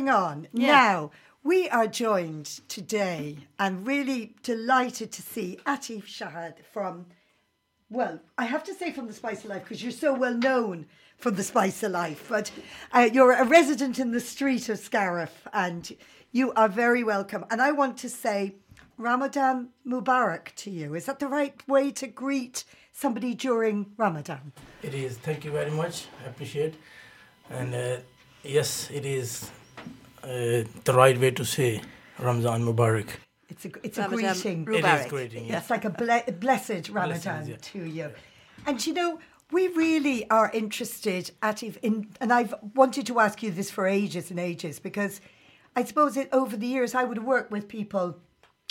moving on. Yeah. Now, we are joined today and really delighted to see Atif Shahad from, well, I have to say from the Spice of Life because you're so well known from the Spice of Life, but uh, you're a resident in the street of Scariff and you are very welcome. And I want to say Ramadan Mubarak to you. Is that the right way to greet somebody during Ramadan? It is. Thank you very much. I appreciate. And uh, yes, it is uh, the right way to say Ramzan Mubarak. It's a, it's a Ramadan greeting. It is greeting. Yeah. It's like a ble- blessed Ramadan yeah. to you. And you know, we really are interested, Atif, in, and I've wanted to ask you this for ages and ages because I suppose it, over the years I would work with people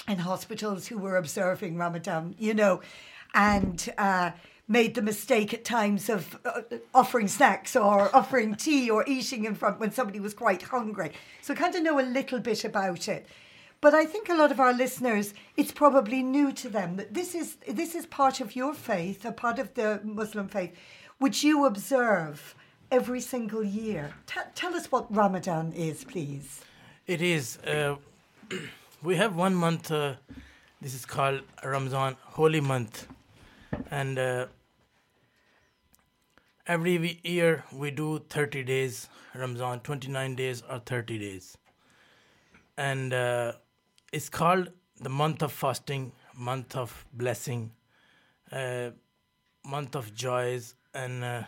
in hospitals who were observing Ramadan, you know, and uh, made the mistake at times of uh, offering snacks or offering tea or eating in front when somebody was quite hungry. So I kind of know a little bit about it. But I think a lot of our listeners, it's probably new to them that this is this is part of your faith, a part of the Muslim faith, which you observe every single year. T- tell us what Ramadan is, please. It is. Uh, we have one month. Uh, this is called Ramzan, holy month, and uh, every year we do 30 days Ramzan, 29 days or 30 days, and uh, it's called the month of fasting, month of blessing, uh, month of joys, and uh,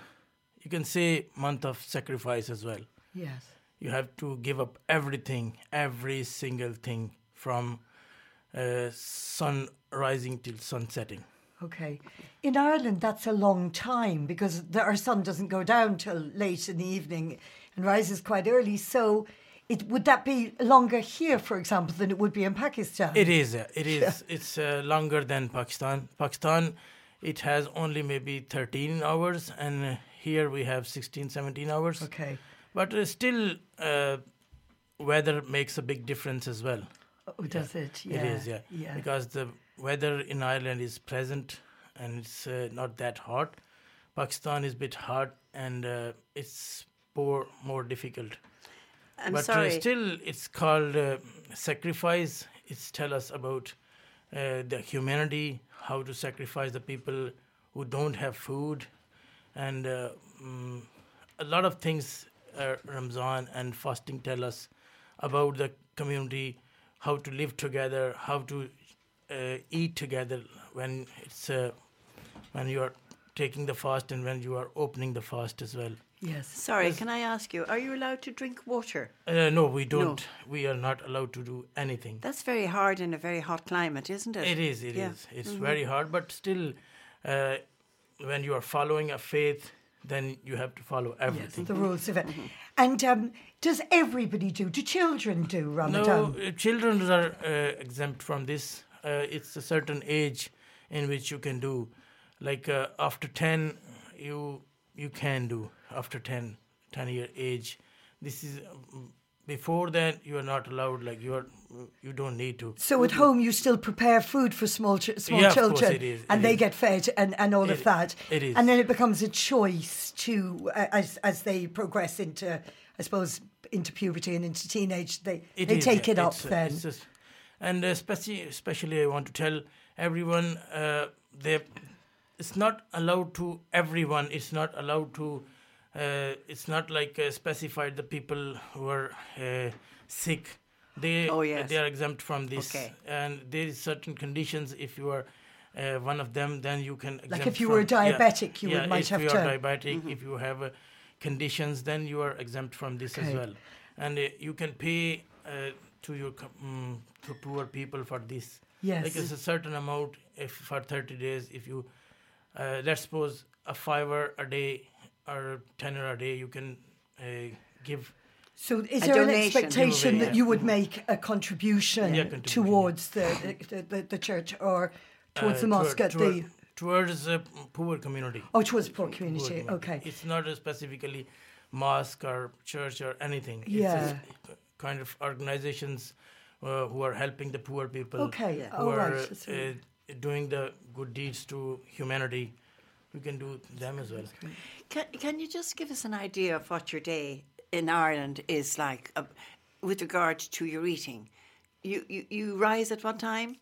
you can say month of sacrifice as well Yes. you have to give up everything, every single thing from uh, sun rising till sun setting. Okay. In Ireland, that's a long time because the, our sun doesn't go down till late in the evening and rises quite early. So, it would that be longer here, for example, than it would be in Pakistan? It is, uh, it is, it's uh, longer than Pakistan. Pakistan, it has only maybe 13 hours, and here we have 16, 17 hours. Okay. But uh, still, uh, weather makes a big difference as well. Oh, does it? Yeah. It is, yeah. Yeah. Because the weather in Ireland is pleasant and it's uh, not that hot. Pakistan is a bit hot and uh, it's more more difficult. I'm but sorry. Uh, still, it's called uh, sacrifice. It's tell us about uh, the humanity, how to sacrifice the people who don't have food, and uh, mm, a lot of things. Uh, Ramzan and fasting tell us about the community, how to live together, how to uh, eat together when it's uh, when you are taking the fast and when you are opening the fast as well. Yes. Sorry, can I ask you, are you allowed to drink water? Uh, no, we don't. We are not allowed to do anything. That's very hard in a very hot climate, isn't it? It is. It is. Yeah. Mm-hmm. It's very hard, but still, uh, when you are following a faith, then you have to follow everything. Yes, the rules of it. And um, does everybody do? Do children do No, Ramadan? uh, children are uh, exempt from this. Uh, it's a certain age in which you can do. Like uh, after ten, you you can do after 10, 10 year age. This is um, before that you are not allowed. Like you are, you don't need to. So at home you still prepare food for small ch- small Yeah, children, it is, and it they is. get fed and, and all of that. it is. and then it becomes a choice to uh, as as they progress into, I suppose, into puberty and into teenage. They It they is, take yeah, it up it's, then. it's just- and especially, especially, I want to tell everyone uh, they, it's not allowed to everyone. It's not allowed to. Uh, it's not like uh, specified the people who are uh, sick. They Oh, yes. they are exempt from this, Okay. and there is certain conditions. If you are uh, one of them, then you can. Like exempt if you were from- yeah, diabetic, you would- yeah, might if have you to- are diabetic, if you have uh, conditions, then you are exempt from this Okay. as well, and uh, you can pay uh, to your com- mm, to poor people for this. Yes. like it's a certain amount. If for thirty days, if you uh, let's suppose a fiver a day or tenner a day, you can uh, give. So is A there an expectation that you would make a contribution Yeah, contribution, towards the, the, the the church or towards uh, the mosque toward- at toward- the towards a poor community. oh towards the poor Poor community? Okay. It's not a specifically mosque or church or anything. Yeah. It's a kind of organizations uh, who are helping the poor people. Okay. Yeah. Oh Who right. are So- uh, doing the good deeds to humanity. We can do them as well. Can, can you just give us an idea of what your day in Ireland is like? Uh, with regard to your eating. You, you, you rise at what time?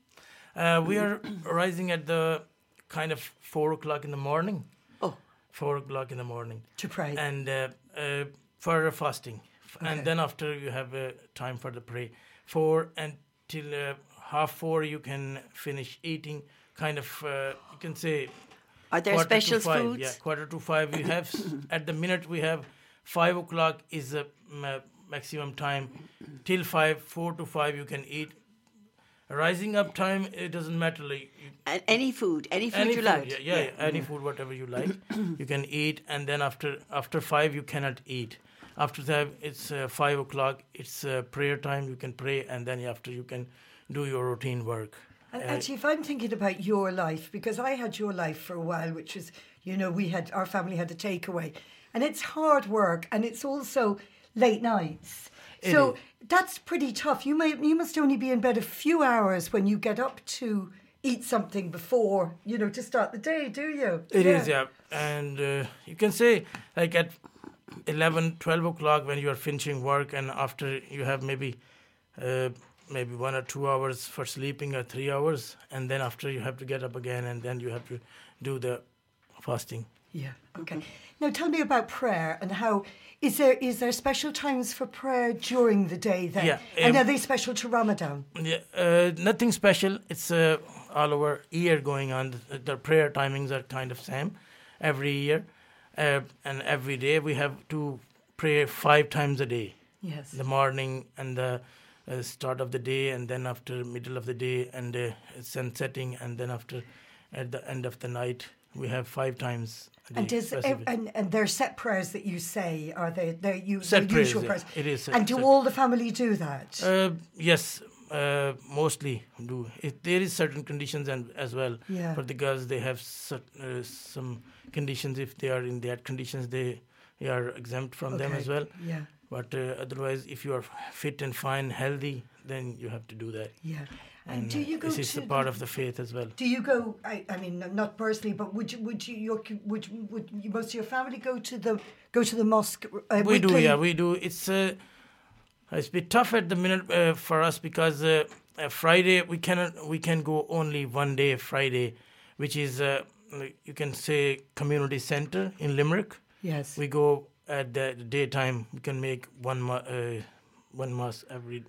Uh, we are rising at the kind of four o'clock in the morning. Oh. Four o'clock in the morning. To pray. And uh, uh, for fasting. Okay. And then after you have uh, time for the pray. Four until uh, half four you can finish eating. Kind of, uh, you can say Are there special five, foods? Yeah, quarter to five. We have at the minute we have five o'clock is the maximum time. Till five, four to five you can eat. Rising up time it doesn't matter. Like you, any food, any food any you food, like. yeah, yeah, yeah, any food, whatever you like, you can eat. And then after after five you cannot eat. After that it's uh, five o'clock. It's uh, prayer time. You can pray, and then after you can do your routine work. And Uh, actually, if I'm thinking about your life, because I had your life for a while, which was, you know, we had our family had a takeaway, and it's hard work, and it's also late nights. So that's pretty tough. You may you must only be in bed a few hours when you get up to eat something before, you know, to start the day, do you? It is, yeah. And uh, you can say, like at 11, 12 o'clock when you are finishing work, and after you have maybe uh, maybe one or two hours for sleeping or three hours, and then after you have to get up again, and then you have to do the fasting. Yeah. Okay. Now tell me about prayer and how is there is there special times for prayer during the day then? Yeah, and um, are they special to Ramadan? Yeah, uh, nothing special. It's uh, all over year going on. The, the prayer timings are kind of same every year, uh, and every day we have to pray five times a day. Yes. the morning and the uh, start of the day and then after middle of the day and uh, sun setting and then after at the end of the night we have five times And does and and they're set prayers that you say are they they you Set the prayers, usual yeah. prayers? It is set- and do set. all the family do that? uh, yes uh, mostly do it, there is certain conditions and as well Yeah. for the girls they have cert, uh, some conditions if they are in that conditions they, they are exempt from them as well yeah. but uh, otherwise if you are fit and fine healthy then you have to do that Yeah. And, and do uh, you go this is a part of the faith as well Do you go? I, I mean, not personally, but would you? Would you? Your, would would you, most of your family go to the go to the mosque? Uh, we do yeah we do it's uh, it's a bit tough at the minute uh, for us because uh, uh, friday we cannot we can go only one day friday which is uh, like you can say community center in limerick. Yes. we go at the daytime. We can make one ma- uh, one mass every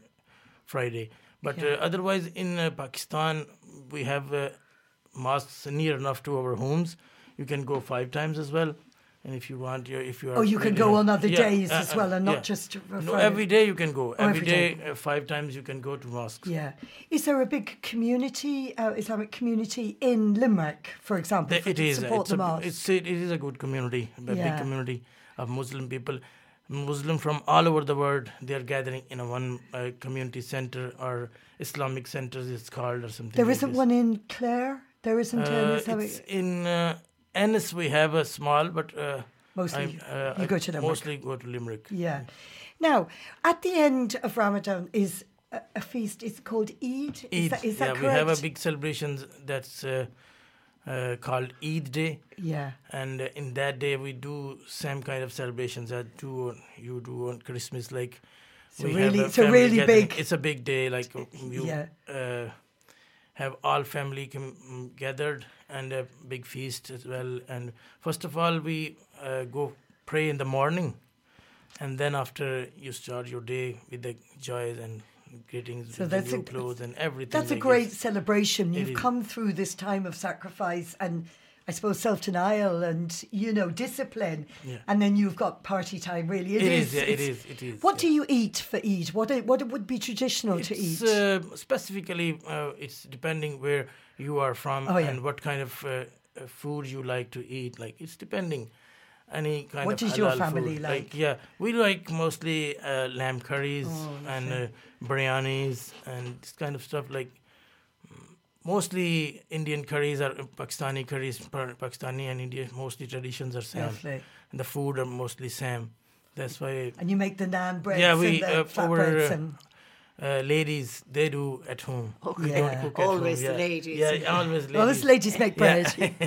friday. But Yeah. uh, otherwise in uh, pakistan we have uh, mosques near enough to our homes. You can go five times as well and if you want if you are oh, you can go on other Yeah, days uh, as uh, well, and not yeah. just. no, every day you can go. Oh, every every day, day. uh, five times you can go to mosques. Yeah. Is there a big community, uh, Islamic community in Limerick, for example, Th- for, It to is. uh, support It's the a, mosque? it's it is a good community, a Yeah. big community of Muslim people. Muslim from all over the world, they are gathering in a one uh, community center or Islamic centers, it's called or something. There like isn't this. one in Clare. There isn't an Uh, Islamic. it's in uh, Ennis. We have a small, but uh, Mostly, uh, you I go to Limerick. Mostly go to Limerick. Yeah. Now, at the end of Ramadan is a, a feast. It's called Eid. Is Eid. that, is that yeah, correct? we have a big celebration that's uh, uh, called Eid Day. Yeah. and uh, in that day we do same kind of celebrations that do you do on christmas like So really- have a really gathering. big. it's a big day like uh, you Yeah. uh, have all family com- gathered and a big feast as well. And first of all we uh, go pray in the morning. And then after you start your day with the joys and greetings So that's a- new clothes and everything That's a like great celebration. You've come through this time of sacrifice and I suppose self denial and you know discipline, Yeah. and then you've got party time. Really, It is, yeah, it it's- is, it is, What yeah. do you eat for Eid? What what would be traditional to eat? uh, specifically, uh, it's depending where you are from Oh, and what kind of uh, uh, food you like to eat. Like it's depending. Any kind What of does your family food. like? Yeah, we like mostly uh, lamb curries Oh, and uh, biryanis and this kind of stuff. Like mostly Indian curries or Pakistani curries. Pakistani and Indian mostly traditions are same, Lovely. and the food are mostly same. That's why And you make the naan breads Yeah, we, and the uh, flatbreads our, uh, and uh, ladies they do at home. Okay. We Yeah. don't cook at home, Always the yeah. ladies. Yeah, always ladies. well, this ladies make bread.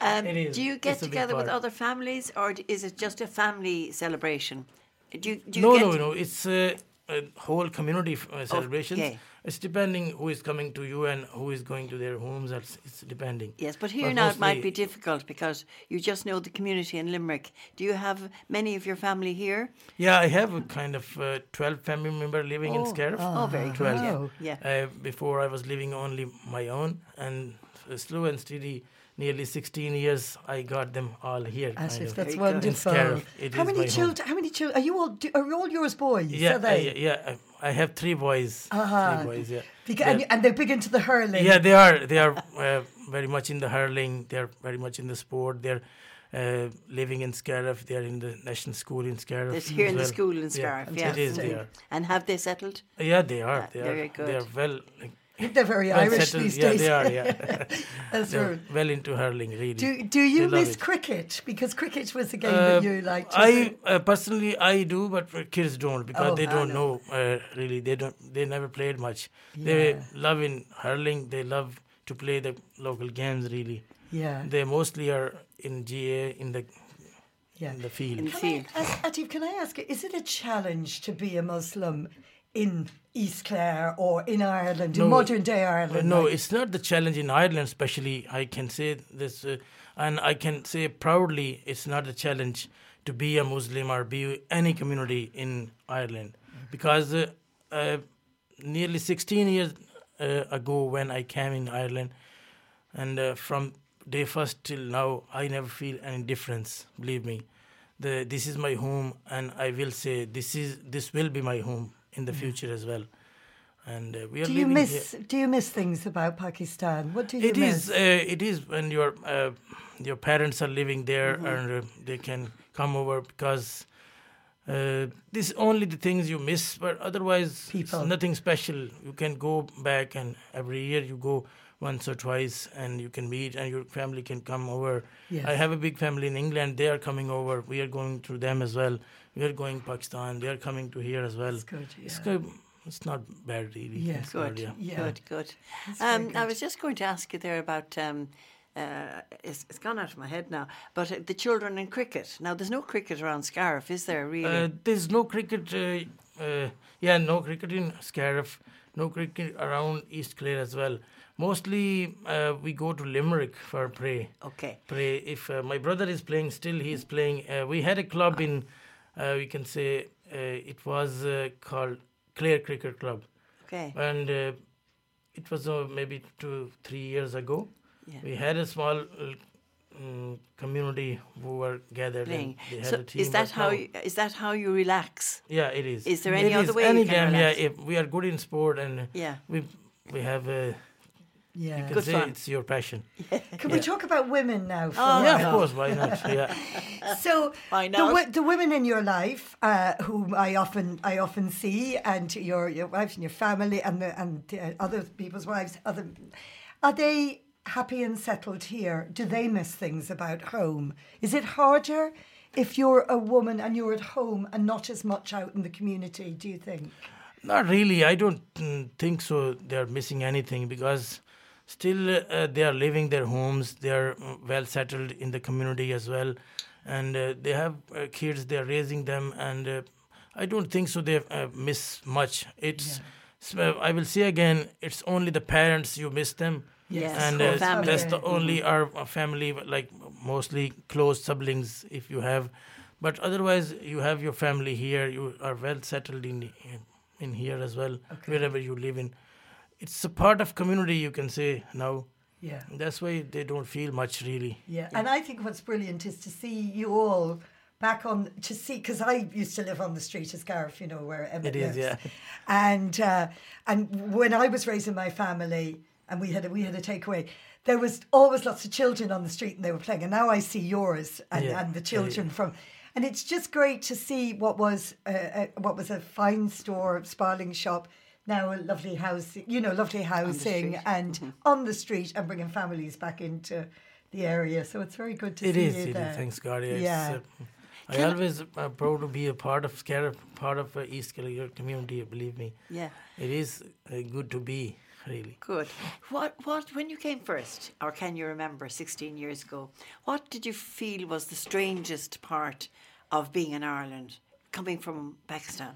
Um, It is. Do you get It's together with other families, or is it just a family celebration? Do you, do you no, get no, no. It's uh, uh, whole community uh, celebrations. Okay. It's depending who is coming to you and who is going to their homes. That's it's depending. Yes, but here But now it might be difficult because you just know the community in Limerick. Do you have many of your family here? Yeah, I have a kind of uh, 12 family member living in Scariff. Oh, very good. 12. Yeah. Yeah. Uh, before I was living only my own, and uh, slow and steady, nearly 16 years, I got them all here. As kind if of. that's Very wonderful. Scariff, it How is many my children? How many children? Are you all? do- Are all yours boys? yeah, Are they? I, yeah, I I have three boys. Ah. Three boys, yeah. Beca- and, They're- and they're big into the hurling. yeah, they are. They are uh, very much in the hurling. They are very much in the sport. They're uh, living in Scariff. They are in the national school in Scariff. It's here in the school in Yeah, Scariff. it yes. is, they are. And have they settled? Yeah, they are. Yeah, They very are. good. They are well. They're very well Irish settled. these yeah, days. they are. Yeah, That's they're right. well into hurling. Really. Do Do you They miss it. cricket? Because cricket was a game Uh, that you liked. I uh, personally I do, but kids don't because Oh, they don't know. know uh, really. They don't. They never played much. They love in hurling. They love to play the local games. Really, yeah, they mostly are in GA in the yeah. in the field. In the Can field. I, ask, Atif, can I ask is it a challenge to be a Muslim in East Clare or in Ireland, in modern day Ireland? no, like- it's not the challenge in Ireland, especially. I can say this, uh, and I can say proudly, it's not a challenge to be a Muslim or be any community in Ireland, because uh, uh, nearly 16 years uh, ago, when I came in Ireland, and uh, from day first till now, I never feel any difference. Believe me, the this is my home, and I will say this is this will be my home in the future as well. And uh, we are do you miss here. Do you miss things about Pakistan? What do you It miss? is. Uh, it is when your uh, your parents are living there Mm-hmm. and uh, they can come over because uh, this only the things you miss, but otherwise People. it's nothing special. You can go back and every year you go once or twice and you can meet and your family can come over. Yes. I have a big family in England. They are coming over. We are going to them as well. We are going Pakistan. They are coming to here as well. That's good, It's yeah. good. It's not bad really. Yeah. It's Good, yeah. Yeah. good, good. very Um, I was just going to ask you there about. Um, uh, it's, it's gone out of my head now, but uh, the children in cricket. Now, there's no cricket around Scariff, is there? Really? Uh, there's no cricket. Uh, uh, yeah, no cricket in Scariff. No cricket around East Clare as well. Mostly, uh, we go to Limerick for pray. okay. Pray. If uh, my brother is playing, still he's playing. Uh, we had a club in. Uh, we can say uh, it was uh, called Clare Cricket Club, Okay. and uh, it was uh, maybe two, three years ago. Yeah. We had a small. Mm, community who were gathered Playing. and they had So a team is that how you, is that how you relax? yeah, it is. Is there It any other is way Any game, yeah. If we are good in sport and Yeah. we we have a, yeah. you can Good fun. it's your passion. Can we talk about women now? For Oh, yeah, of course. Why not? Yeah. So Why the, not? wo- the women in your life, uh, whom I often I often see, and your your wives and your family, and the, and uh, other people's wives, other, are they happy and settled here? Do they miss things about home? Is it harder if you're a woman and you're at home and not as much out in the community? Do you think? Not really. I don't mm, think so. They are missing anything because still uh, they are living their homes. They are mm, well settled in the community as well, and uh, they have uh, kids. They are raising them, and uh, I don't think so. They uh, miss much. It's. so, I will say again. It's only the parents you miss them. Yes. and uh, family. that's the Okay. only our uh, family like mostly close siblings if you have but otherwise you have your family here you are well settled in in here as well okay. wherever you live in it's a part of community you can say now Yeah. that's why they don't feel much really Yeah, and I think what's brilliant is to see you all back on to see because I used to live on the street as Scariff, you know where Emmett It is, lives. yeah. And uh, and when I was raising my family, and we had a, we had a takeaway. There was always lots of children on the street, and they were playing. And now I see yours and, Yeah, and the yeah, children from, and it's just great to see what was a, a, what was a fine store, Sparling shop, now a lovely house, you know, lovely housing, street. and Mm-hmm. on the street, and bringing families back into the area. So it's very good to It see is, you it there. is. Thanks God. Yeah. Yeah. It's, uh, I always uh, proud to be a part of Scariff, part of uh, East Clare community. Believe me, Yeah. it is uh, good to be really. Good. What what when you came first, or can you remember, sixteen years ago? What did you feel was the strangest part of being in Ireland, coming from Pakistan?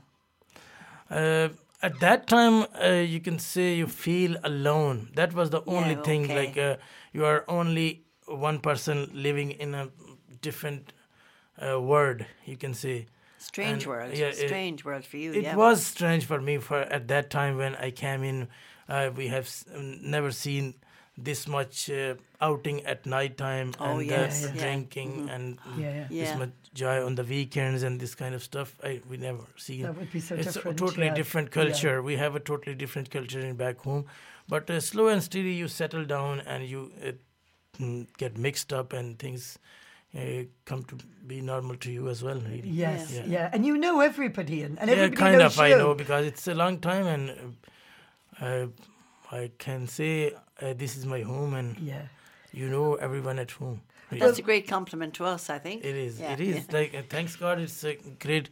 Uh, at that time, uh, you can say you feel alone. That was the only Yeah, thing. okay. Like uh, you are only one person living in a different uh, world. You can say. Strange And, world. yeah, it- Strange world for you. It yeah. was strange for me for at that time when I came in. Uh, we have s- never seen this much uh, outing at night time Oh, and yes, uh, yeah. drinking and Yeah, yeah. this Yeah. much joy on the weekends and this kind of stuff. I we never see. That would be so it's different, a totally yeah. different Yeah. culture. We have a totally different culture in back home, but uh, slow and steady, you settle down and you uh, mm, get mixed up and things uh, come to be normal to you as well. Really. Yes, yeah. Yeah. and you know everybody, and, and yeah, everybody kind knows of. I know because it's a long time, and uh, I can say uh, this is my home, and Yeah, you know everyone at home. Really. That's a great compliment to us, I think. It is. Yeah, It is. yeah. Like, uh, thanks God, it's uh, great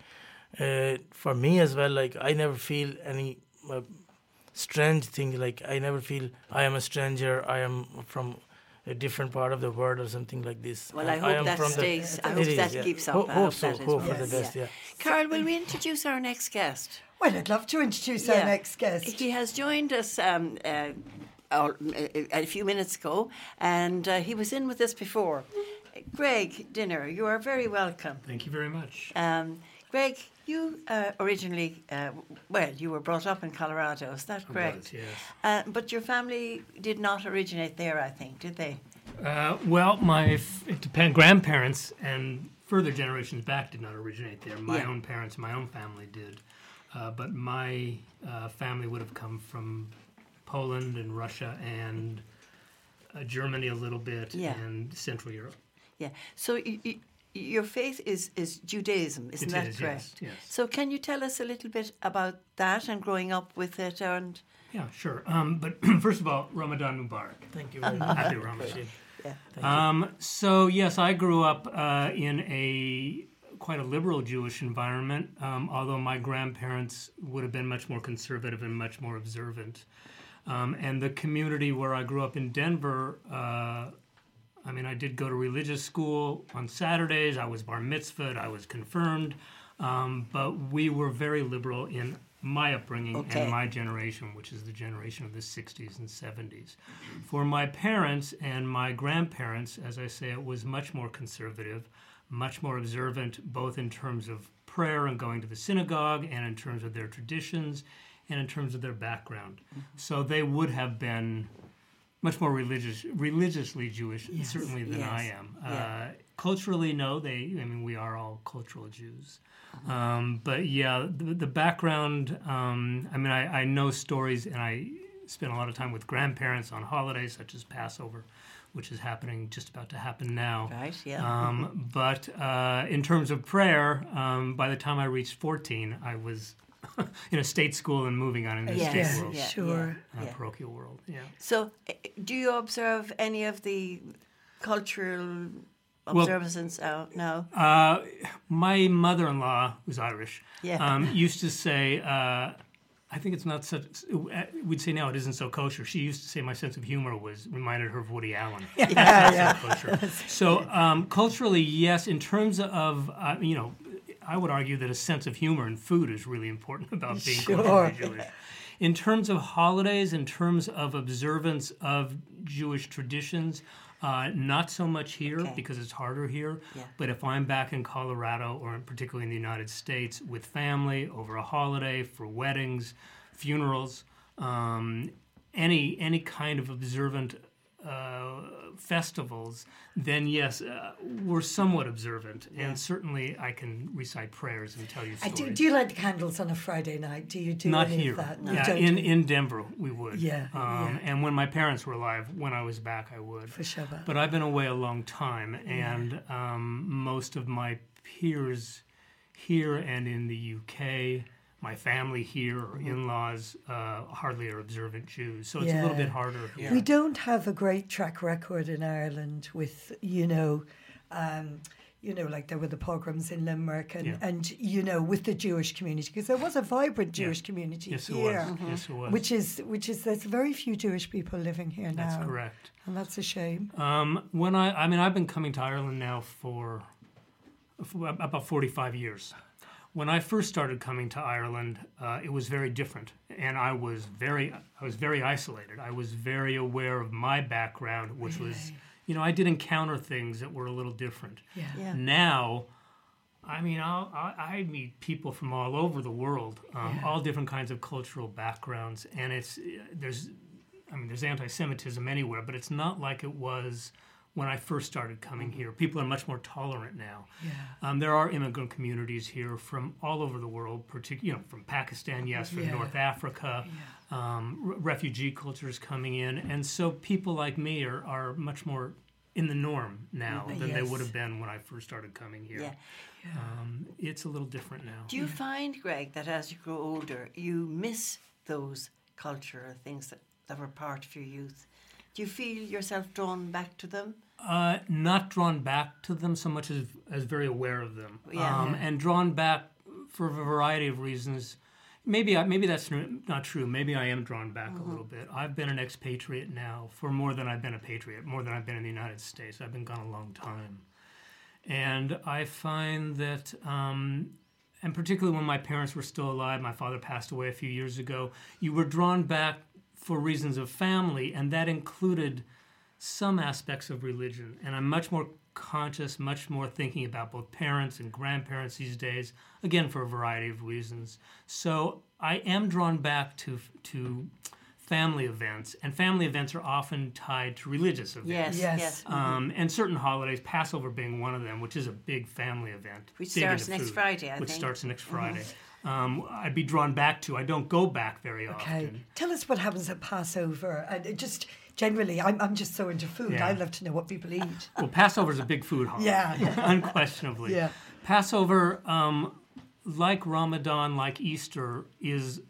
uh, for me as well. Like, I never feel any uh, strange thing. Like, I never feel I am a stranger. I am from a different part of the world or something like this. Well, I hope am that from the- stays- I hope is, that yeah. keeps up. Ho- I hope hope so. that is Hope for well. the best. Yeah. Yeah. Carol, will we introduce our next guest? well, I'd love to introduce our next guest. He has joined us um, uh, a a few minutes ago, and uh, he was in with us before. Greg Dinner, you are very welcome. Thank you very much. Um, Greg, you uh, originally, uh, well, you were brought up in Colorado, is that correct? was, yes. Uh, but your family did not originate there, I think, did they? Uh, well, my f- grandparents and further generations back did not originate there. My Yeah. own parents, my own family did. Uh, but my uh, family would have come from Poland and Russia and uh, Germany a little bit Yeah. and Central Europe. Yeah. So y y your faith is, is Judaism, isn't It that is, yes, correct? yes. So can you tell us a little bit about that and growing up with it and Yeah, sure. Um, but first of all, Ramadan Mubarak. Thank you very much. Happy Ramadan. yeah. Um, so yes, I grew up uh, in a quite a liberal Jewish environment, um, although my grandparents would have been much more conservative and much more observant. Um, and the community where I grew up in Denver, uh, I mean, I did go to religious school on Saturdays. I was bar mitzvahed. I was confirmed, um, but we were very liberal in my upbringing Okay. and my generation, which is the generation of the 60s and 70s. For my parents and my grandparents, as I say, it was much more conservative, much more observant, both in terms of prayer and going to the synagogue, and in terms of their traditions, and in terms of their background. So they would have been much more religious, religiously Jewish, certainly than I am. yeah. Uh, culturally, no, they. I mean, we are all cultural Jews. Um, but yeah, the, the background. Um, I mean, I, I know stories, and I spend a lot of time with grandparents on holidays such as Passover, which is happening just about to happen now. Right, yeah. Um, but uh, in terms of prayer, um, by the time I reached 14, I was in a state school and moving on in the Yes, state Yeah, world, yeah, sure. uh, yeah. parochial world. Yeah. So, uh, do you observe any of the cultural Well- observances out now? Uh, my mother-in-law, who's Irish, Yeah. um, used to say, uh, "I think it's not such." uh, We'd say now it isn't so kosher. She used to say my sense of humor was reminded her of Woody Allen. yeah, yeah. So, so um, culturally, yes. In terms of uh, you know, I would argue that a sense of humor in food is really important about being Sure. culturally Jewish. In terms of holidays, in terms of observance of Jewish traditions, uh, not so much here Okay. because it's harder here. Yeah. But if I'm back in Colorado or particularly in the United States with family over a holiday for weddings, funerals, um, any any kind of observant uh, festivals, then yes, uh, we're somewhat observant, and certainly I can recite prayers and tell you I stories. do, do you light the candles on a Friday night? Do you do Not here. that? Yeah, in, in Denver, we would. Yeah, Um, yeah. And when my parents were alive, when I was back, I would. for Shabbat. But I've been away a long time, and um, most of my peers here and in the UK, my family here or Mm-hmm. in-laws, uh, hardly are observant Jews. So it's a little bit harder here. We don't have a great track record in Ireland with, you know, um, you know, like there were the pogroms in Limerick and, Yeah. and you know, with the Jewish community, because there was a vibrant Yeah. Jewish community Yes, it here. was. Yes, it was. Which is, which is, there's very few Jewish people living here now. That's correct. And that's a shame. Um, when I, I mean, I've been coming to Ireland now for, for about 45 years. When I first started coming to Ireland, uh, it was very different, and I was very, I was very isolated. I was very aware of my background, which was, you know, I did encounter things that were a little different. Yeah. Yeah. Now, I mean, I'll, I, I meet people from all over the world, um, Yeah. all different kinds of cultural backgrounds, and it's there's, I mean, there's anti-Semitism anywhere, but it's not like it was when I first started coming here. People are much more tolerant now. Yeah. Um, there are immigrant communities here from all over the world, particularly you know from Pakistan, yes, from Yeah. North Africa, um, re- refugee cultures coming in, and so people like me are, are much more in the norm now than they would have been when I first started coming here. Yeah. Um, it's a little different now. Do you find, Greg, that as you grow older, you miss those cultural things that, that were part of your youth? Do you feel yourself drawn back to them? Uh, not drawn back to them so much as as very aware of them, Yeah. um, and drawn back for a variety of reasons. Maybe I, maybe that's not true. Maybe I am drawn back a little bit. I've been an expatriate now for more than I've been a patriot, more than I've been in the United States. I've been gone a long time, and I find that, um, and particularly when my parents were still alive, my father passed away a few years ago. You were drawn back for reasons of family, and that included some aspects of religion, and I'm much more conscious, much more thinking about both parents and grandparents these days. Again, for a variety of reasons. So I am drawn back to to family events, and family events are often tied to religious events. Yes, Yes. yes. Um, and certain holidays, Passover being one of them, which is a big family event. Which starts next food, Friday, I Which think. starts next Friday. Um, I'd be drawn back to. I don't go back very Okay. often. Okay. Tell us what happens at Passover. And just generally, I'm, I'm just so into food. Yeah. I'd love to know what people eat. Well, Passover is a big food holiday. Yeah. unquestionably. Yeah. Passover, um, like Ramadan, like Easter, is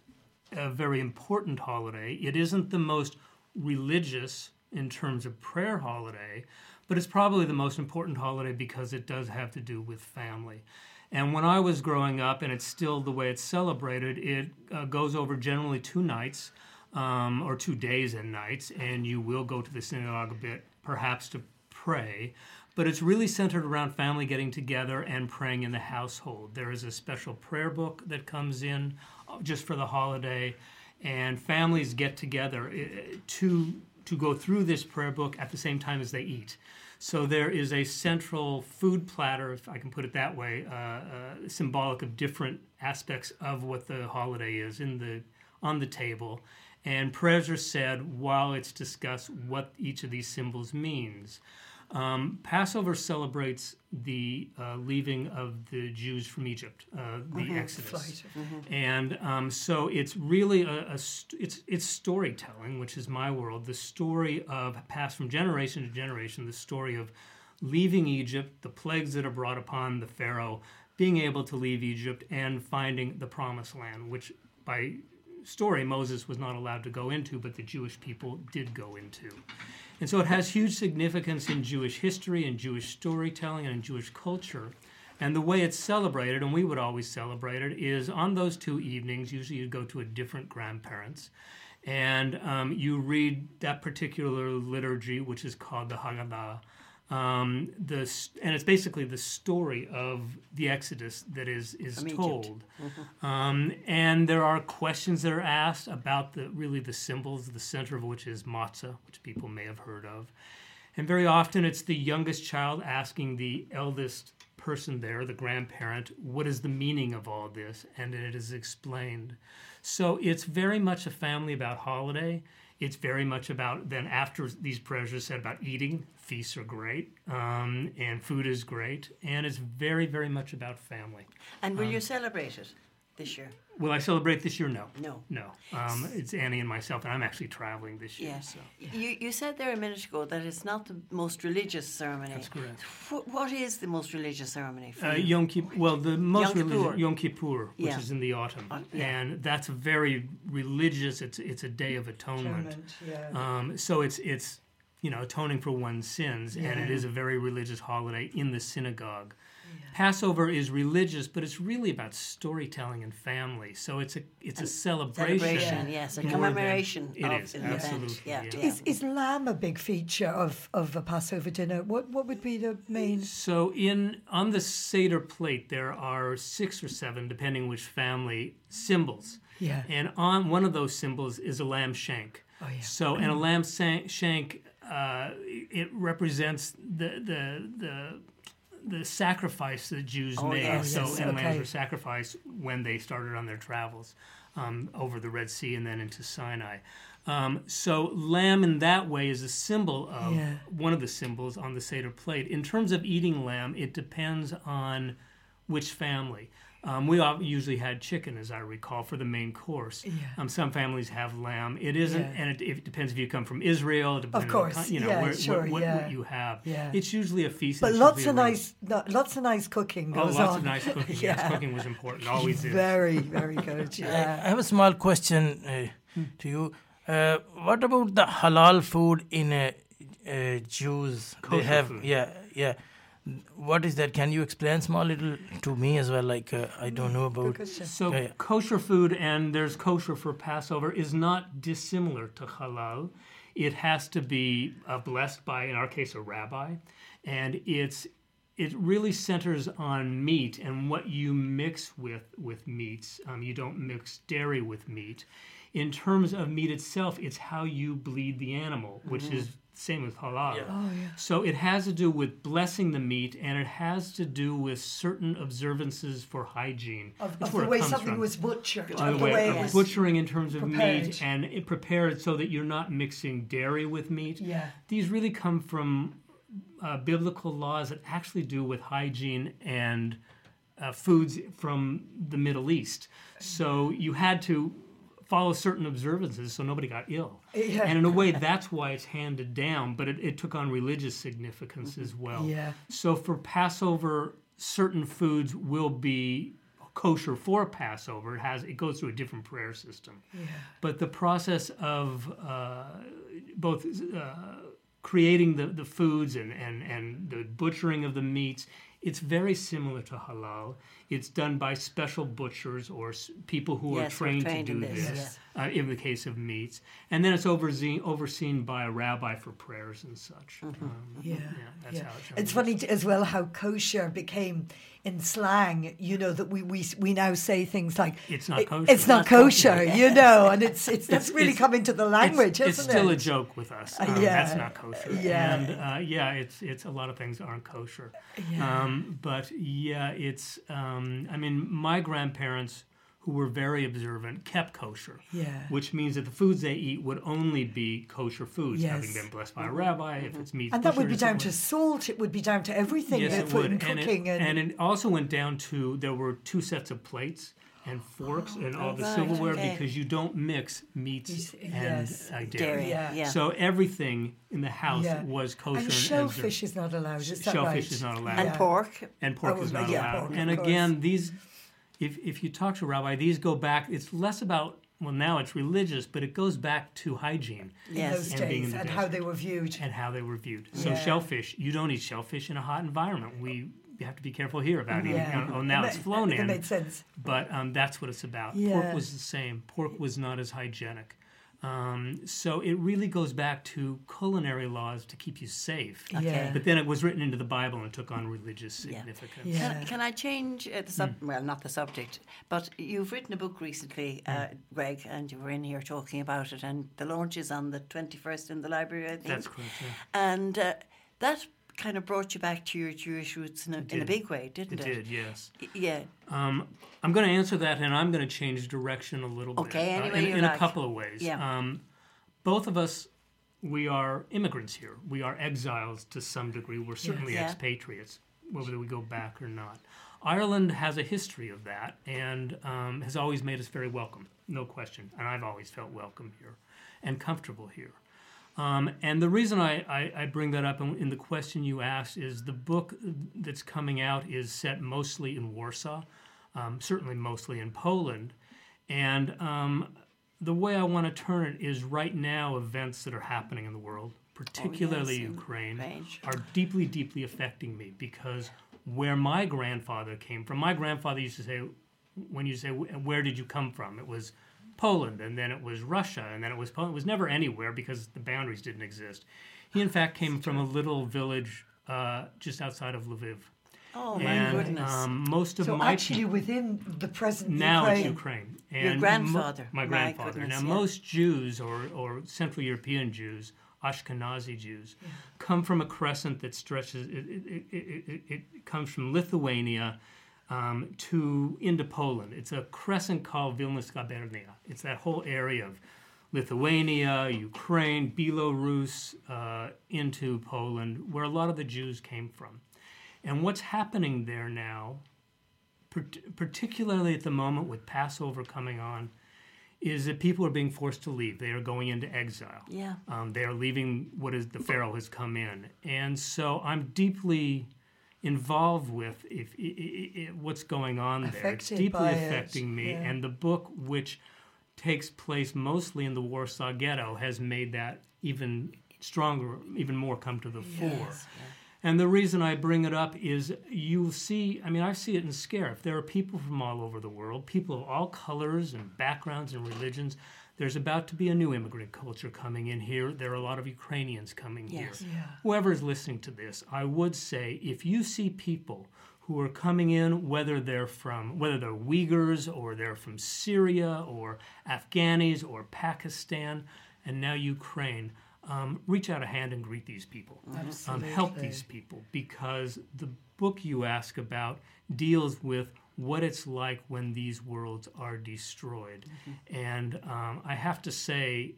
a very important holiday. It isn't the most religious in terms of prayer holiday, but it's probably the most important holiday because it does have to do with family. And when I was growing up, and it's still the way it's celebrated, it uh, goes over generally two nights um, or two days and nights, and you will go to the synagogue a bit, perhaps to pray. But it's really centered around family getting together and praying in the household. There is a special prayer book that comes in just for the holiday, and families get together uh, to to go through this prayer book at the same time as they eat. So there is a central food platter, if I can put it that way, uh, uh, symbolic of different aspects of what the holiday is in the on the table, and prayers are said while it's discussed what each of these symbols means. Um, Passover celebrates the uh, leaving of the Jews from Egypt, uh, the Exodus, Flight. and um, so it's really a, a st- it's it's storytelling, which is my world. The story of passed from generation to generation. The story of leaving Egypt, the plagues that are brought upon the Pharaoh, being able to leave Egypt, and finding the Promised Land, which by story Moses was not allowed to go into, but the Jewish people did go into. And so it has huge significance in Jewish history and Jewish storytelling and in Jewish culture. And the way it's celebrated, and we would always celebrate it, is on those two evenings, usually you go to a different grandparents, and um, you read that particular liturgy, which is called the Haggadah. Um, the, and it's basically the story of the Exodus that is, is From told. Um, and there are questions that are asked about the really the symbols, the center of which is matzah, which people may have heard of. And very often it's the youngest child asking the eldest person there, the grandparent, what is the meaning of all this? And it is explained. So it's very much a family about holiday. It's very much about then after these prayers are said about eating, feasts are great, um, and food is great, and it's very, very much about family. And will you celebrate it this year? Will I celebrate this year? No. No. No. Um, it's Annie and myself, and I'm actually traveling this year. Yes. So. You, you said there a minute ago that it's not the most religious ceremony. That's correct. Wh- what is the most religious ceremony for Uh, you? Yom Kippur. Well, the most Yom religious Kippur. Yom Kippur, which Yeah. is in the autumn, Uh, yeah. and that's a very religious. It's it's a day of atonement. Atonement, yeah. Um, so it's it's you know atoning for one's sins, and it is a very religious holiday in the synagogue. Passover is religious, but it's really about storytelling and family. So it's a it's a celebration. Celebration, yes, a more than- commemoration It of is, the event. absolutely. Yeah. yeah. Is, is lamb a big feature of, of a Passover dinner? What what would be the main? So in on the Seder plate there are six or seven, depending which family, symbols. Yeah. And on one of those symbols is a lamb shank. Oh, yeah. So and a lamb shank, uh, it represents the the the the sacrifice that Jews Oh, made. yes. so Yes, and okay. lambs were sacrificed when they started on their travels um, over the Red Sea and then into Sinai. Um, so lamb in that way is a symbol of Yeah. one of the symbols on the Seder plate. In terms of eating lamb, it depends on which family. Um, we usually had chicken, as I recall, for the main course. Yeah. Um, some families have lamb. It isn't, Yeah. and it, it depends if you come from Israel. Of course, the, you know, yeah, where, sure, what, what, yeah. what you have. Yeah. It's usually a feast. But lots of nice, no, lots of nice cooking Oh, goes lots on. of nice cooking. Yeah. Yes, cooking was important. Always is. Very, very good. Yeah. I have a small question uh, to you. Uh, what about the halal food in uh, uh, Jews? Kosher they have, food. yeah, yeah. What is that? Can you explain small little to me as well? Like uh, I don't know about. So Yeah, yeah. kosher food, and there's kosher for Passover, is not dissimilar to halal. It has to be uh, blessed by, in our case, a rabbi, and it's it really centers on meat and what you mix with with meats. Um, you don't mix dairy with meat. In terms of meat itself, it's how you bleed the animal, which is same with halal. Oh, yeah. So it has to do with blessing the meat, and it has to do with certain observances for hygiene. Of, of the way something from. was butchered. Uh, of the way- way of butchering in terms of prepared. meat and it prepared so that you're not mixing dairy with meat. Yeah. These really come from uh, biblical laws that actually do with hygiene and uh, foods from the Middle East. So you had to follow certain observances so nobody got ill. Yeah. And in a way, that's why it's handed down, but it, it took on religious significance as well. Mm-hmm. Yeah. So for Passover, certain foods will be kosher for Passover. It has it goes through a different prayer system. Yeah. But the process of uh, both uh, creating the, the foods and, and, and the butchering of the meats, it's very similar to halal. It's done by special butchers or s- people who Yes, are trained, trained to do this, this, uh, in the case of meats. And then it's overseen, overseen by a rabbi for prayers and such. Um, Yeah, that's yeah. how it It's funny t- as well how kosher became in slang. You know that we we, we now say things like It's not kosher." It's not Not kosher, kosher. You know, and it's it's that's It's- really it's- come into the language, it's, it's isn't still it? a joke with us. Uh, Um, yeah. That's not kosher. Yeah. And uh, yeah, it's it's a lot of things aren't kosher. Yeah. Um, but yeah, it's. Um, I mean, my grandparents, who were very observant, kept kosher. Yeah. Which means that the foods they eat would only be kosher foods, having been blessed by a rabbi. If it's meat, And that would be down to salt. It would be down to everything. Yes, it food would. and And cooking it, and, and it also went down to there were two sets of plates and forks and all the right, silverware okay. because you don't mix meats Yes, and yes. uh, dairy. Dairy. Yeah. Yeah. So everything in the house Yeah. was kosher. and shellfish is not allowed. Is that Shellfish right? is not allowed. and Yeah. pork. and pork Oh, is not yeah, allowed. pork, and again, these, if if you talk to a rabbi, these go back. It's less about well, now it's religious, but it goes back to hygiene in Yes. those And being in days the and how they were viewed. and how they were viewed. So Yeah. shellfish, you don't eat shellfish in a hot environment. We you have to be careful here about eating. Yeah. Oh, now It it's ma- flown it in. made sense. But um, that's what it's about. Yeah. Pork was the same. Pork was not as hygienic. Um, so it really goes back to culinary laws to keep you safe. Yeah. But then it was written into the Bible and took on religious significance. Yeah. Can, can I change uh, the sub? Well, not the subject, but you've written a book recently, uh, Greg, and you were in here talking about it, and the launch is on the twenty first in the library, I think. That's correct. Yeah. And uh, that kind of brought you back to your Jewish roots in a, in a big way, didn't It it? did, yes. Yeah. Um, I'm going to answer that, and I'm going to change direction a little bit. Okay, any uh, in, in a couple of ways. Yeah. Um, both of us, we are immigrants here. We are exiles to some degree. We're certainly Yeah. expatriates, whether we go back or not. Ireland has a history of that and um, has always made us very welcome, no question. And I've always felt welcome here and comfortable here. Um, and the reason I, I, I bring that up in, in the question you asked is the book that's coming out is set mostly in Warsaw, um, certainly mostly in Poland. And um, the way I want to turn it is right now, events that are happening in the world, particularly in Ukraine, Ukraine. are deeply, deeply affecting me because where my grandfather came from. My grandfather used to say, when you say, where did you come from? It was Poland, and then it was Russia, and then it was Poland. It was never anywhere because the boundaries didn't exist. He, in fact, came from a little village uh, just outside of Lviv. Oh my and, goodness! Um, most of So my actually, within the present now Ukraine, it's Ukraine. Your grandfather. Mo- my My grandfather. goodness, now, yeah. most Jews or, or Central European Jews, Ashkenazi Jews, come from a crescent that stretches. It, it, it, it, it comes from Lithuania um, to into Poland. It's a crescent called Vilnius Gubernia. It's that whole area of Lithuania, Ukraine, Belarus, uh, into Poland, where a lot of the Jews came from. And what's happening there now part- particularly at the moment with Passover coming on, is that people are being forced to leave. They are going into exile. Yeah. Um, they are leaving what is the Pharaoh has come in, and so I'm deeply involved with if, i i i what's going on there. It's deeply by it, affecting me, yeah. and the book, which takes place mostly in the Warsaw Ghetto, has made that even stronger, even more come to the fore. And the reason I bring it up is you see, I mean, I see it in Scariff. There are people from all over the world, people of all colors and backgrounds and religions. There's about to be a new immigrant culture coming in here. There are a lot of Ukrainians coming Yes. here. Whoever's listening to this, I would say if you see people who are coming in, whether they're from, whether they're Uyghurs or they're from Syria or Afghanis or Pakistan and now Ukraine, um, reach out a hand and greet these people. Um, help these people because the book you ask about deals with what it's like when these worlds are destroyed. And um, I have to say,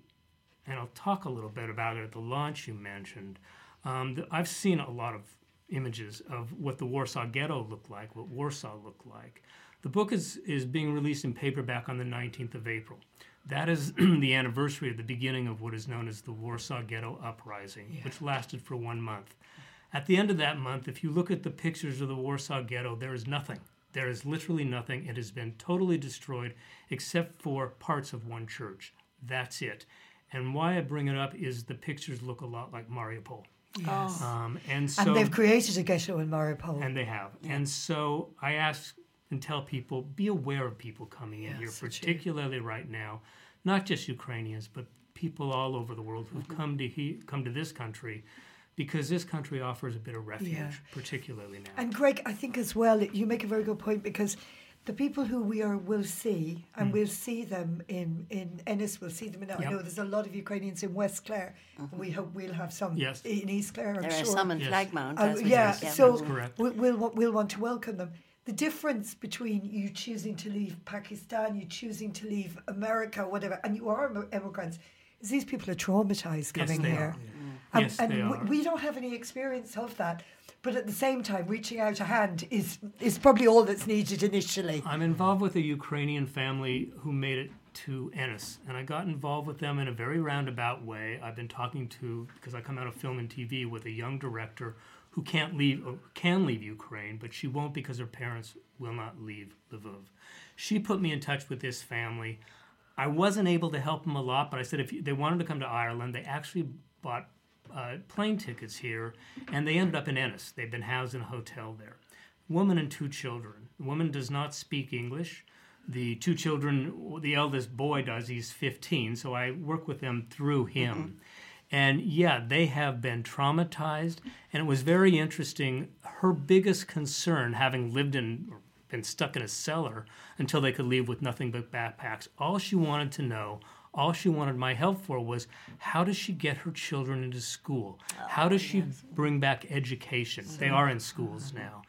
and I'll talk a little bit about it at the launch you mentioned. Um, I've seen a lot of images of what the Warsaw Ghetto looked like, what Warsaw looked like. The book is, is being released in paperback on the 19th of April. That is the anniversary of the beginning of what is known as the Warsaw Ghetto Uprising, which lasted for one month. At the end of that month, if you look at the pictures of the Warsaw Ghetto, there is nothing. There is literally nothing. It has been totally destroyed except for parts of one church. That's it. And why I bring it up is the pictures look a lot like Mariupol. Yes. Um, and so and they've created a ghetto in Mariupol. and they have. And so I ask and tell people be aware of people coming in here, Yes, that's particularly right now, not just Ukrainians, but people all over the world who've Mm-hmm. come to he, come to this country because this country offers a bit of refuge, Yeah. particularly now. And Greg, I think as well, you make a very good point because the people who we are will see, and we'll see them in in Ennis, we'll see them in. I Mm. Know there's a lot of Ukrainians in West Clare, and we hope we'll have some Yes. in East Clare. I'm There sure. are some in Yes. Flagmount. Uh, yeah, so That's correct. we- we'll we'll want to welcome them. The difference between you choosing to leave Pakistan, you choosing to leave America, whatever, and you are immigrants, is these people are traumatized Yes, coming they here. are. And, Um, yes, and we- we don't have any experience of that. But at the same time, reaching out a hand is is probably all that's needed initially. I'm involved with a Ukrainian family who made it to Ennis, and I got involved with them in a very roundabout way. I've been talking to because I come out of film and TV with a young director who can't leave or can leave Ukraine, but she won't because her parents will not leave Lviv. She put me in touch with this family. I wasn't able to help them a lot, but I said if you, they wanted to come to Ireland, they actually bought uh, plane tickets here, and they ended up in Ennis. They've been housed in a hotel there. Woman and two children. The woman does not speak English. The two children, the eldest boy does. He's 15, so I work with them through him. And yeah, they have been traumatized. And it was very interesting. Her biggest concern, having lived in or been stuck in a cellar until they could leave with nothing but backpacks, all she wanted to know, all she wanted my help for was how does she get her children into school? How does she bring back education? They are in schools uh-huh. now.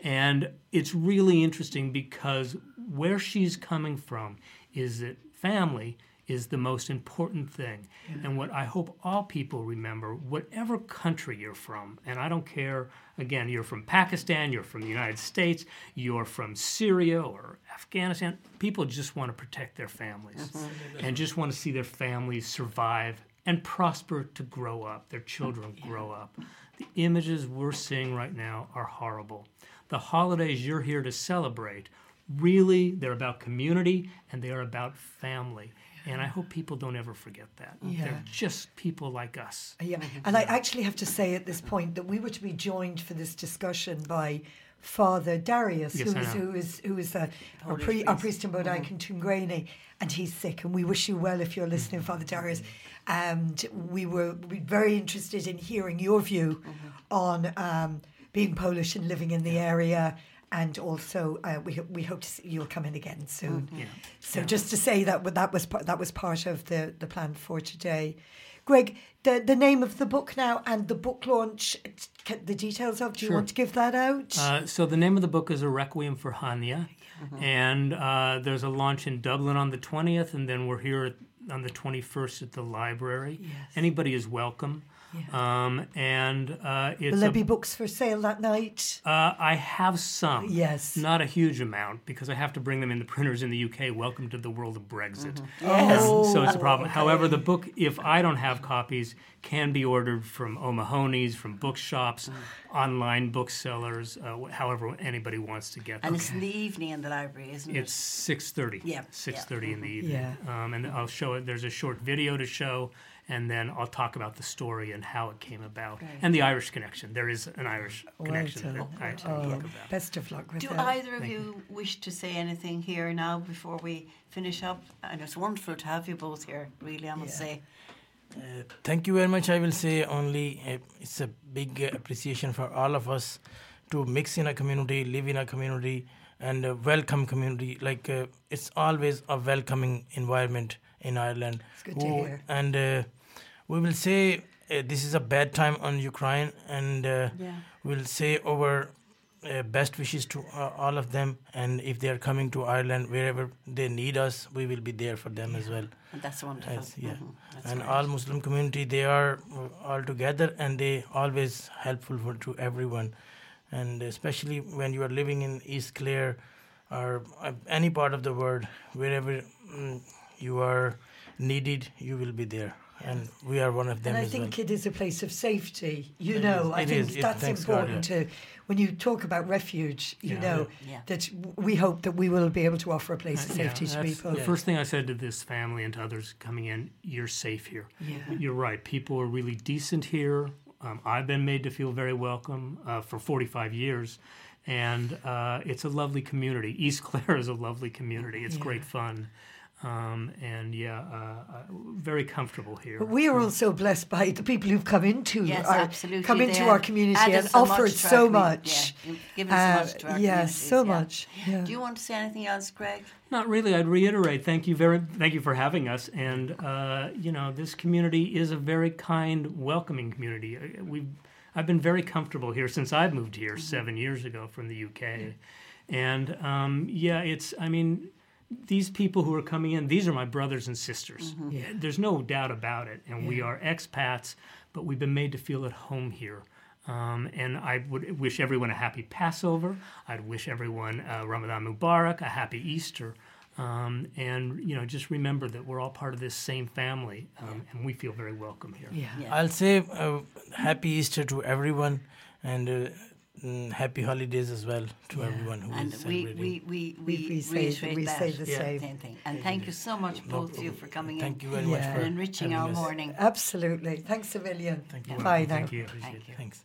And it's really interesting because where she's coming from is that family is the most important thing. And what I hope all people remember, whatever country you're from, and I don't care, again, you're from Pakistan, you're from the United States, you're from Syria or Afghanistan, people just want to protect their families mm-hmm. and just want to see their families survive and prosper to grow up, their children grow up. The images we're seeing right now are horrible. The holidays you're here to celebrate, really, they're about community and they are about family. And I hope people don't ever forget that. Yeah. They're just people like us. Yeah, mm-hmm. and I actually have to say at this point that we were to be joined for this discussion by Father Darius, Yes, who I is know. who is who is a, our, pre, our priest. priest in Bodyke mm-hmm. and Tuamgraney, and he's sick. And we wish you well if you're listening, mm-hmm. Father Darius. And we were very interested in hearing your view on um, being Polish and living in the area. And also, uh, we we hope to see you'll come in again soon. Yeah. So just to say that that was part, that was part of the, the plan for today. Greg, the, the name of the book now and the book launch, the details of. Do you want to give that out? Uh, so the name of the book is A Requiem for Hania, and uh, there's a launch in Dublin on the 20th, and then we're here at, on the 21st at the library. Yes. Anybody is welcome. Um, and uh, it's Will there a- be books for sale that night? uh, I have some. Yes. Not a huge amount because I have to bring them in the printers in the UK. Welcome to the world of Brexit. Oh, so it's a problem. okay. However, the book, if I don't have copies, can be ordered from O'Mahony's, from bookshops, online booksellers, uh, however anybody wants to get them. And it's in the evening in the library, isn't it? It's six thirty. Yeah, Six thirty yeah. in the evening. Yeah. Um, and I'll show it. There's a short video to show, and then I'll talk about the story and how it came about, and the Irish connection. There is an Irish connection Well that I done. I Oh, talk about. best of luck with Do that. either of you wish to say anything here now before we finish up? And it's wonderful to have you both here, really, I must Yeah. say. Uh, thank you very much. I will say only uh, it's a big uh, appreciation for all of us to mix in a community, live in a community, and uh, welcome community. Like uh, it's always a welcoming environment in Ireland. It's good to Who- hear. And uh, we will say uh, this is a bad time on Ukraine, and uh, Yeah. we'll say our uh, best wishes to uh, all of them. And if they are coming to Ireland, wherever they need us, we will be there for them as well And that's wonderful. Yes, yeah. Mhm, that's and great. all Muslim community they are uh, all together and they always helpful for to everyone, and especially when you are living in East Clare or uh, any part of the world, wherever mm, you are needed, you will be there, and we are one of them and I as think well. it is a place of safety. You It know, is, I think is, that's thanks God, important to when you talk about refuge. You Yeah. know Yeah. that we hope that we will be able to offer a place of Yeah, safety to people. The first thing I said to this family and to others coming in, you're safe here. Yeah. You're right. People are really decent here. Um, I've been made to feel very welcome uh, for 45 years. And uh, it's a lovely community. East Clare is a lovely community. It's Yeah. great fun. Um, and yeah, uh, uh, very comfortable here. But we are also blessed by the people who've come into Yes, our absolutely. come into have our community and so offered to our so commu- much. Yeah, you've given so much to our Uh, yes, so yeah. much. Yeah. Do you want to say anything else, Greg? Not really. I'd reiterate. Thank you very. Thank you for having us. And uh, you know, this community is a very kind, welcoming community. Uh, We've. I've been very comfortable here since I've moved here seven years ago from the UK, and um, yeah, it's. I mean, these people who are coming in, these are my brothers and sisters. Yeah. There's no doubt about it. And we are expats, but we've been made to feel at home here. Um, and I would wish everyone a happy Passover. I'd wish everyone uh, Ramadan Mubarak, a happy Easter. Um, and, you know, just remember that we're all part of this same family, um, and we feel very welcome here. Yeah. Yeah. I'll say uh, happy Easter to everyone, and uh, mm, happy holidays as well to Yeah. everyone who is And we, celebrating. we, we, We- we, we say- reiterate we that. say the Yeah. same. thing. And thank you so much, No both of you, for coming Thank in Thank you very Yeah. much for and enriching our us. morning. Absolutely. Thanks a million. Thank you. Bye now. Thank you. Thank you. Thanks.